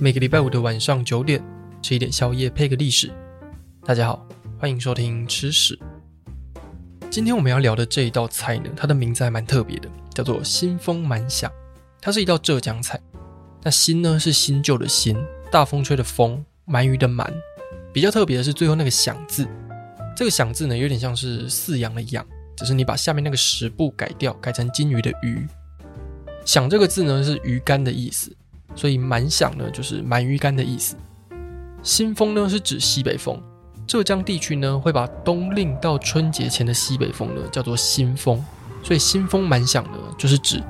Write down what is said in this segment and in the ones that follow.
每个礼拜五的晚上九点，吃一点宵夜配个历史。大家好，欢迎收听吃史。今天我们要聊的这一道菜呢，它的名字还蛮特别的，叫做新丰蛮响。它是一道浙江菜。那新呢是新旧的新，大风吹的风，鳗鱼的鳗。比较特别的是最后那个响字，这个响字呢有点像是饲养的养，只是你把下面那个食部改掉，改成金鱼的鱼。响这个字呢是鱼干的意思。所以蛮响呢，就是鳗鱼干的意思。新风呢是指西北风，浙江地区呢会把冬令到春节前的西北风呢叫做新风，所以新风蛮响呢就是指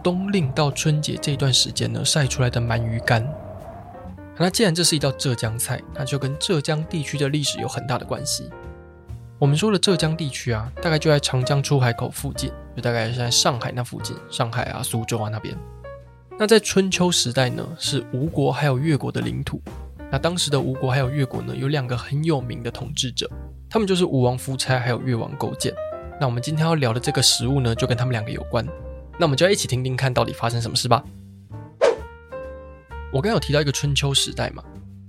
冬令到春节这段时间呢晒出来的鳗鱼干。那既然这是一道浙江菜，那就跟浙江地区的历史有很大的关系。我们说的浙江地区啊，大概就在长江出海口附近，就大概是在上海那附近，上海啊、苏州啊那边。那在春秋时代呢，是吴国还有越国的领土。那当时的吴国还有越国呢，有两个很有名的统治者，他们就是吴王夫差还有越王勾践。那我们今天要聊的这个食物呢，就跟他们两个有关。那我们就要一起听听看到底发生什么事吧。我刚有提到一个春秋时代嘛，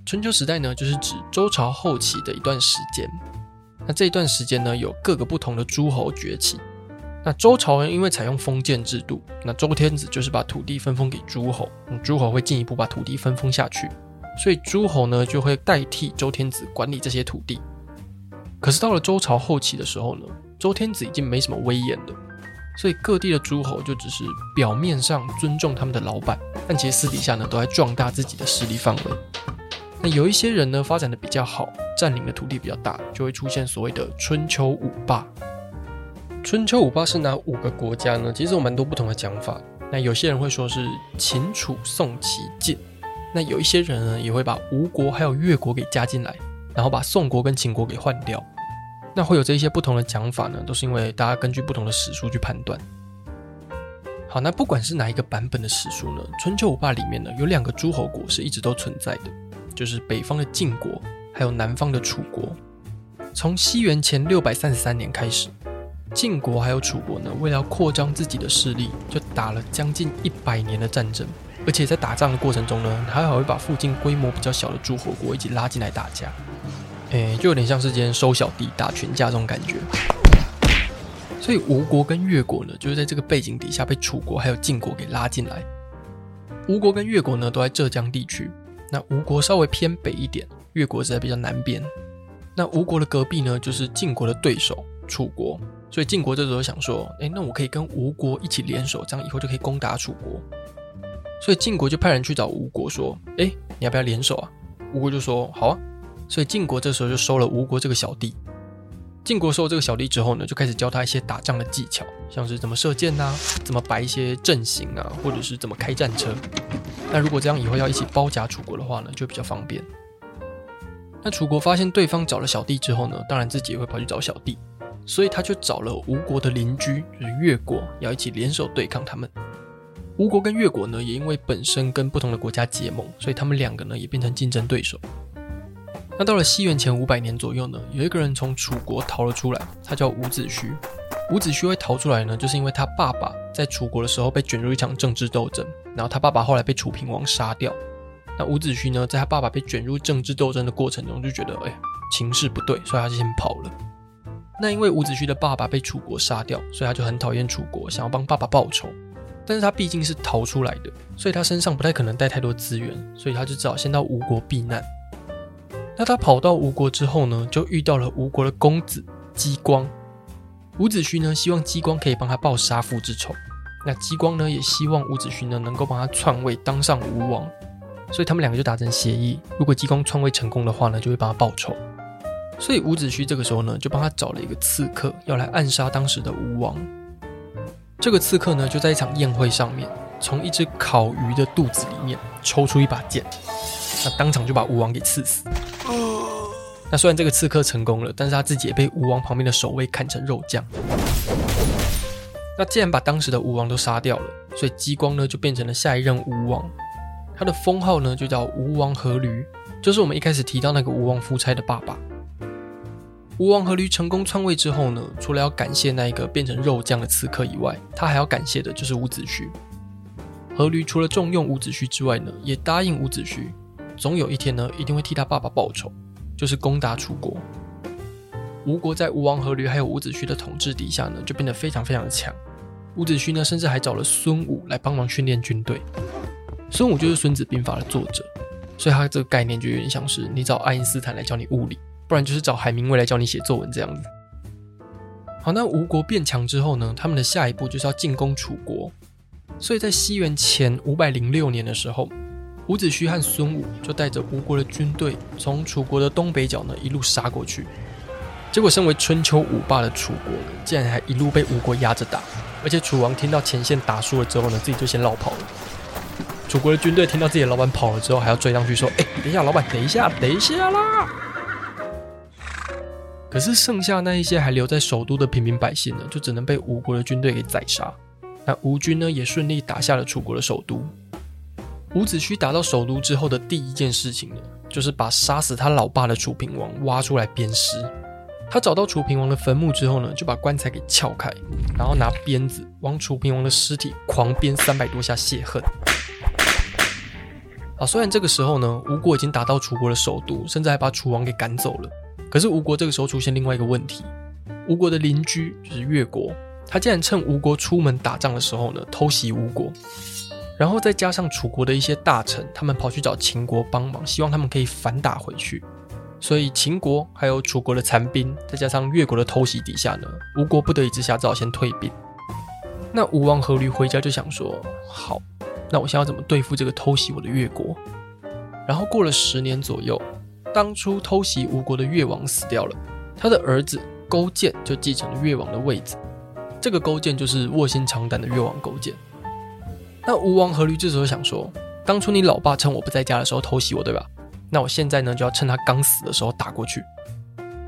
春秋时代呢，就是指周朝后期的一段时间。那这一段时间呢，有各个不同的诸侯崛起。那周朝呢，因为采用封建制度，那周天子就是把土地分封给诸侯，诸侯会进一步把土地分封下去，所以诸侯呢就会代替周天子管理这些土地。可是到了周朝后期的时候呢，周天子已经没什么威严了，所以各地的诸侯就只是表面上尊重他们的老板，但其实私底下呢都在壮大自己的势力范围。那有一些人呢发展的比较好，占领的土地比较大，就会出现所谓的春秋五霸。春秋五霸是哪五个国家呢？其实有蛮多不同的讲法。那有些人会说是秦、楚、宋、齐、晋。那有一些人呢，也会把吴国还有越国给加进来，然后把宋国跟秦国给换掉。那会有这一些不同的讲法呢，都是因为大家根据不同的史书去判断。好，那不管是哪一个版本的史书呢，春秋五霸里面呢，有两个诸侯国是一直都存在的，就是北方的晋国，还有南方的楚国。从西元前六百三十三年开始。晋国还有楚国呢，为了扩张自己的势力，就打了将近一百年的战争，而且在打仗的过程中呢，还好会把附近规模比较小的诸侯国一起拉进来打架，诶，就有点像是今天收小弟打群架这种感觉。所以吴国跟越国呢，就是在这个背景底下被楚国还有晋国给拉进来。吴国跟越国呢，都在浙江地区，那吴国稍微偏北一点，越国是在比较南边。那吴国的隔壁呢，就是晋国的对手楚国。所以晋国这时候想说，哎，那我可以跟吴国一起联手，这样以后就可以攻打楚国。所以晋国就派人去找吴国说，哎，你要不要联手啊？吴国就说好啊。所以晋国这时候就收了吴国这个小弟。晋国收了这个小弟之后呢，就开始教他一些打仗的技巧，像是怎么射箭呐、啊，怎么摆一些阵型啊，或者是怎么开战车。那如果这样以后要一起包夹楚国的话呢，就比较方便。那楚国发现对方找了小弟之后呢，当然自己也会跑去找小弟。所以他就找了吴国的邻居，就是越国，要一起联手对抗他们。吴国跟越国呢，也因为本身跟不同的国家结盟，所以他们两个呢也变成竞争对手。那到了西元前五百年左右呢，有一个人从楚国逃了出来，他叫伍子胥。伍子胥会逃出来呢，就是因为他爸爸在楚国的时候被卷入一场政治斗争，然后他爸爸后来被楚平王杀掉。那伍子胥呢，在他爸爸被卷入政治斗争的过程中，就觉得哎，情势不对，所以他就先跑了。那因为伍子胥的爸爸被楚国杀掉，所以他就很讨厌楚国，想要帮爸爸报仇。但是他毕竟是逃出来的，所以他身上不太可能带太多资源，所以他就只好先到吴国避难。那他跑到吴国之后呢，就遇到了吴国的公子姬光。伍子胥呢，希望姬光可以帮他报杀父之仇。那姬光呢，也希望伍子胥呢，能够帮他篡位，当上吴王。所以他们两个就达成协议，如果姬光篡位成功的话呢，就会帮他报仇。所以伍子胥这个时候呢，就帮他找了一个刺客，要来暗杀当时的吴王。这个刺客呢，就在一场宴会上面，从一只烤鱼的肚子里面抽出一把剑，那当场就把吴王给刺死。那虽然这个刺客成功了，但是他自己也被吴王旁边的守卫砍成肉酱。那既然把当时的吴王都杀掉了，所以姬光呢就变成了下一任吴王。他的封号呢就叫吴王阖闾，就是我们一开始提到那个吴王夫差的爸爸。吴王阖闾成功篡位之后呢，除了要感谢那一个变成肉酱的刺客以外，他还要感谢的就是伍子胥。阖闾除了重用伍子胥之外呢，也答应伍子胥，总有一天呢，一定会替他爸爸报仇，就是攻打楚国。吴国在吴王阖闾还有伍子胥的统治底下呢，就变得非常非常的强。伍子胥呢，甚至还找了孙武来帮忙训练军队。孙武就是《孙子兵法》的作者，所以他这个概念就有点像是你找爱因斯坦来教你物理，不然就是找海明威来教你写作文这样子。好，那吴国变强之后呢，他们的下一步就是要进攻楚国。所以在西元前五百零六年的时候，伍子胥和孙武就带着吴国的军队从楚国的东北角呢一路杀过去。结果，身为春秋五霸的楚国呢，竟然还一路被吴国压着打。而且楚王听到前线打输了之后呢，自己就先落跑了。楚国的军队听到自己的老板跑了之后，还要追上去说：“哎，等一下，老板，等一下，等一下啦！”可是剩下那一些还留在首都的平民百姓呢，就只能被吴国的军队给宰杀。那吴军呢，也顺利打下了楚国的首都。伍子胥打到首都之后的第一件事情呢，就是把杀死他老爸的楚平王挖出来鞭尸。他找到楚平王的坟墓之后呢，就把棺材给撬开，然后拿鞭子往楚平王的尸体狂鞭三百多下泄恨。啊，虽然这个时候呢，吴国已经打到楚国的首都，甚至还把楚王给赶走了，可是吴国这个时候出现另外一个问题：吴国的邻居就是越国，他竟然趁吴国出门打仗的时候呢，偷袭吴国，然后再加上楚国的一些大臣，他们跑去找秦国帮忙，希望他们可以反打回去。所以秦国还有楚国的残兵，再加上越国的偷袭底下呢，吴国不得已之下只好先退兵。那吴王阖闾回家就想说：好，那我现在要怎么对付这个偷袭我的越国？然后过了十年左右，当初偷袭吴国的越王死掉了，他的儿子勾践就继承了越王的位置。这个勾践就是卧薪尝胆的越王勾践。那吴王阖闾这时候想说：当初你老爸趁我不在家的时候偷袭我，对吧？那我现在呢，就要趁他刚死的时候打过去。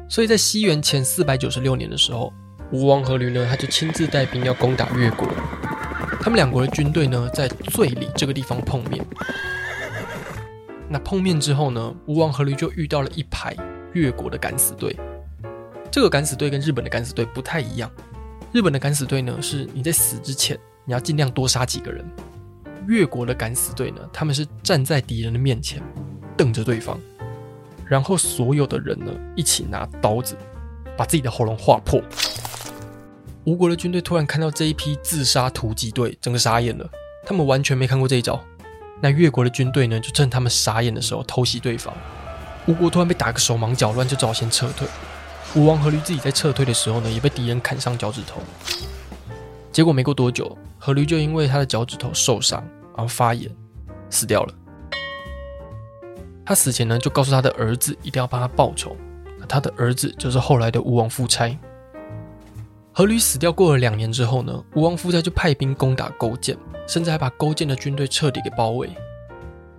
所以在西元前四百九十六年的时候，吴王阖闾呢，他就亲自带兵要攻打越国。他们两国的军队呢，在醉里这个地方碰面。那碰面之后呢，吴王阖闾就遇到了一排越国的敢死队。这个敢死队跟日本的敢死队不太一样。日本的敢死队呢，是你在死之前，你要尽量多杀几个人。越国的敢死队呢，他们是站在敌人的面前。瞪着对方，然后所有的人呢，一起拿刀子把自己的喉咙划破。吴国的军队突然看到这一批自杀突击队，整个傻眼了。他们完全没看过这一招。那越国的军队呢，就趁他们傻眼的时候偷袭对方。吴国突然被打个手忙脚乱，就只好先撤退。吴王阖闾自己在撤退的时候呢，也被敌人砍伤脚趾头。结果没过多久，阖闾就因为他的脚趾头受伤，然后发炎，死掉了。他死前呢，就告诉他的儿子一定要帮他报仇。他的儿子就是后来的吴王夫差。阖闾死掉过了两年之后呢，吴王夫差就派兵攻打勾践，甚至还把勾践的军队彻底给包围。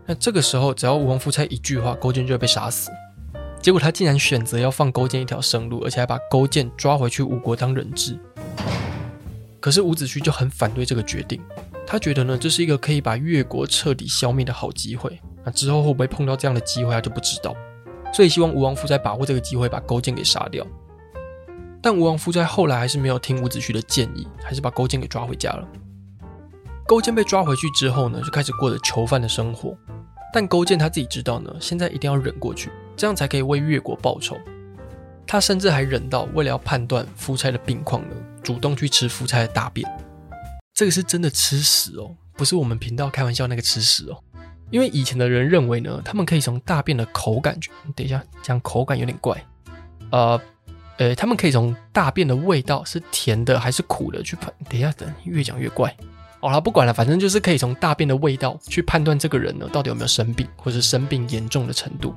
那这个时候，只要吴王夫差一句话，勾践就会被杀死。结果他竟然选择要放勾践一条生路，而且还把勾践抓回去吴国当人质。可是伍子胥就很反对这个决定，他觉得呢，这是一个可以把越国彻底消灭的好机会。那之后会不会碰到这样的机会，他就不知道。所以希望吴王夫差把握这个机会，把勾践给杀掉。但吴王夫差后来还是没有听伍子胥的建议，还是把勾践给抓回家了。勾践被抓回去之后呢，就开始过着囚犯的生活。但勾践他自己知道呢，现在一定要忍过去，这样才可以为越国报仇。他甚至还忍到为了要判断夫差的病况呢，主动去吃夫差的大便。这个是真的吃屎哦，不是我们频道开玩笑那个吃屎哦。因为以前的人认为呢，他们可以从大便的口感去，等一下，这样口感有点怪，呃，呃，他们可以从大便的味道是甜的还是苦的去判。等一下，等，越讲越怪。好了，不管了，反正就是可以从大便的味道去判断这个人呢，到底有没有生病，或是生病严重的程度。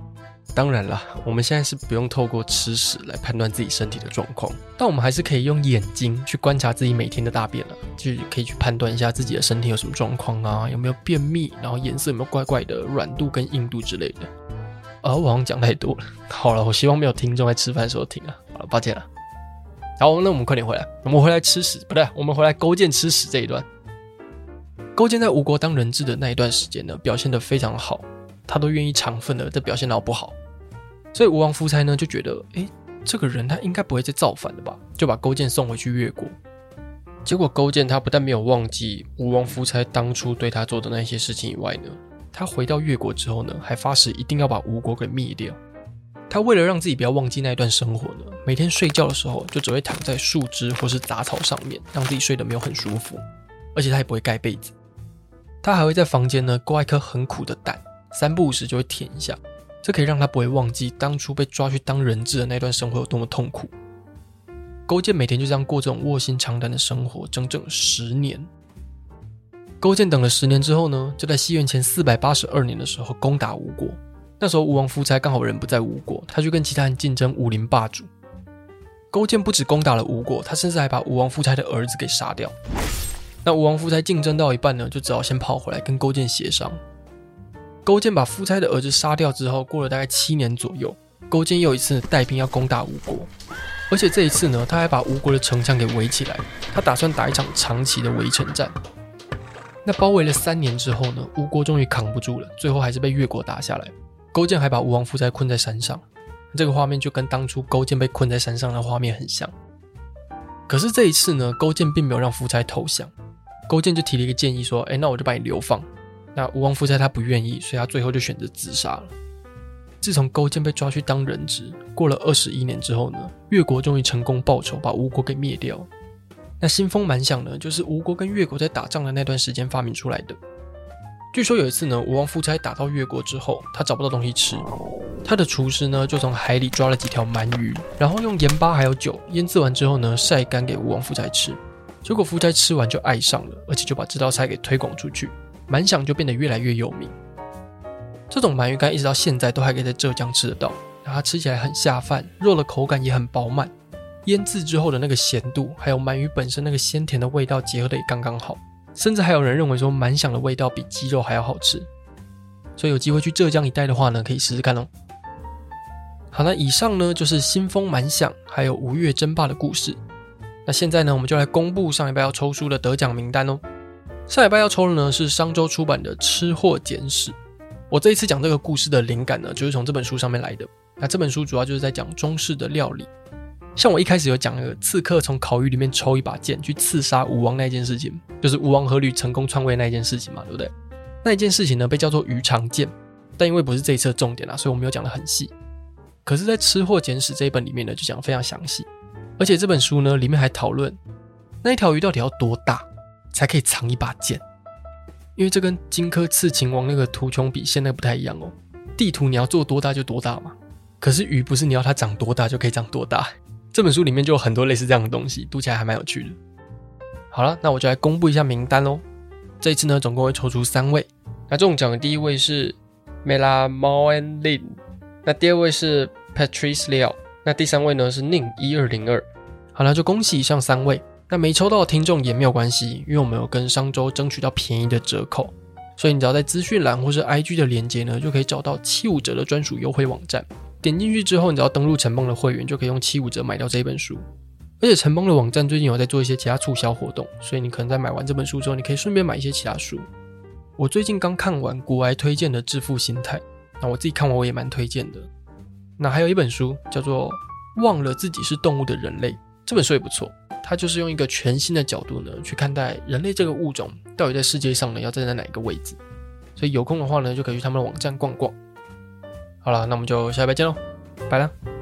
当然了，我们现在是不用透过吃屎来判断自己身体的状况，但我们还是可以用眼睛去观察自己每天的大便了，就可以去判断一下自己的身体有什么状况啊，有没有便秘，然后颜色有没有怪怪的，软度跟硬度之类的。啊，我好像讲太多了。好了，我希望没有听众在吃饭的时候听啊。抱歉了。好，那我们快点回来，我们回来吃屎，不对，我们回来勾践吃屎这一段。勾践在吴国当人质的那一段时间呢，表现得非常好，他都愿意偿分的，这表现得好不好？所以吴王夫差呢就觉得，哎，这个人他应该不会再造反了吧？就把勾践送回去越国。结果勾践他不但没有忘记吴王夫差当初对他做的那些事情以外呢，他回到越国之后呢，还发誓一定要把吴国给灭掉。他为了让自己不要忘记那一段生活呢，每天睡觉的时候就只会躺在树枝或是杂草上面，让自己睡得没有很舒服，而且他也不会盖被子。他还会在房间呢挂一颗很苦的蛋，三不五时就会舔一下，这可以让他不会忘记当初被抓去当人质的那段生活有多么痛苦。勾践每天就这样过这种卧薪尝胆的生活，整整十年。勾践等了十年之后呢，就在西元前四百八十二年的时候攻打吴国。那时候吴王夫差刚好人不在吴国，他就跟其他人竞争武林霸主。勾践不止攻打了吴国，他甚至还把吴王夫差的儿子给杀掉。那吴王夫差竞争到一半呢，就只好先跑回来跟勾践协商。勾践把夫差的儿子杀掉之后，过了大概七年左右，勾践又一次带兵要攻打吴国，而且这一次呢，他还把吴国的城墙给围起来，他打算打一场长期的围城战。那包围了三年之后呢，吴国终于扛不住了，最后还是被越国打下来。勾践还把吴王夫差困在山上，这个画面就跟当初勾践被困在山上的画面很像。可是这一次呢，勾践并没有让夫差投降，勾践就提了一个建议说：“哎，那我就把你流放。”那吴王夫差他不愿意，所以他最后就选择自杀了。自从勾践被抓去当人质，过了二十一年之后呢，越国终于成功报仇，把吴国给灭掉。那新丰蛮响呢，就是吴国跟越国在打仗的那段时间发明出来的。据说有一次呢，吴王夫差打到越国之后，他找不到东西吃，他的厨师呢就从海里抓了几条鳗鱼，然后用盐巴还有酒腌制完之后呢，晒干给吴王夫差吃。结果夫差吃完就爱上了，而且就把这道菜给推广出去，蛮响就变得越来越有名。这种鳗鱼干一直到现在都还可以在浙江吃得到，它吃起来很下饭，肉的口感也很饱满，腌制之后的那个咸度，还有鳗鱼本身那个鲜甜的味道结合的也刚刚好。甚至还有人认为说，蛮响的味道比鸡肉还要好吃，所以有机会去浙江一带的话呢，可以试试看哦。好，那以上呢就是新丰蛮响还有吴越争霸的故事。那现在呢，我们就来公布上礼拜要抽书的得奖名单哦。上礼拜要抽的呢是商周出版的《吃货简史》。我这一次讲这个故事的灵感呢，就是从这本书上面来的。那这本书主要就是在讲中式的料理。像我一开始有讲那个刺客从烤鱼里面抽一把剑去刺杀吴王那件事情，就是吴王阖闾成功篡位那件事情嘛，对不对？那一件事情呢被叫做鱼肠剑，但因为不是这一次的重点啦，所以我没有讲得很细。可是，在《吃货简史》这一本里面呢，就讲得非常详细，而且这本书呢里面还讨论那一条鱼到底要多大才可以藏一把剑，因为这跟荆轲刺秦王那个图穷匕现那个不太一样哦。地图你要做多大就多大嘛，可是鱼不是你要它长多大就可以长多大。这本书里面就有很多类似这样的东西，读起来还蛮有趣的。好了，那我就来公布一下名单喽。这一次呢，总共会抽出三位。那中奖的第一位是 Mela Moen Lin，那第二位是 Patrice Liao，那第三位呢是 Ning 一二零二。好了，就恭喜以上三位。那没抽到的听众也没有关系，因为我们有跟商周争取到便宜的折扣，所以你只要在资讯栏或是 IG 的连接呢，就可以找到七五折的专属优惠网站。点进去之后，你只要登录陈梦的会员，就可以用七五折买到这一本书。而且陈梦的网站最近有在做一些其他促销活动，所以你可能在买完这本书之后，你可以顺便买一些其他书。我最近刚看完股癌推荐的《致富心态》，那我自己看完我也蛮推荐的。那还有一本书叫做《忘了自己是动物的人类》，这本书也不错，它就是用一个全新的角度呢去看待人类这个物种到底在世界上呢要站在哪一个位置。所以有空的话呢，就可以去他们的网站逛逛。好了，那我们就下礼拜见喽，拜了。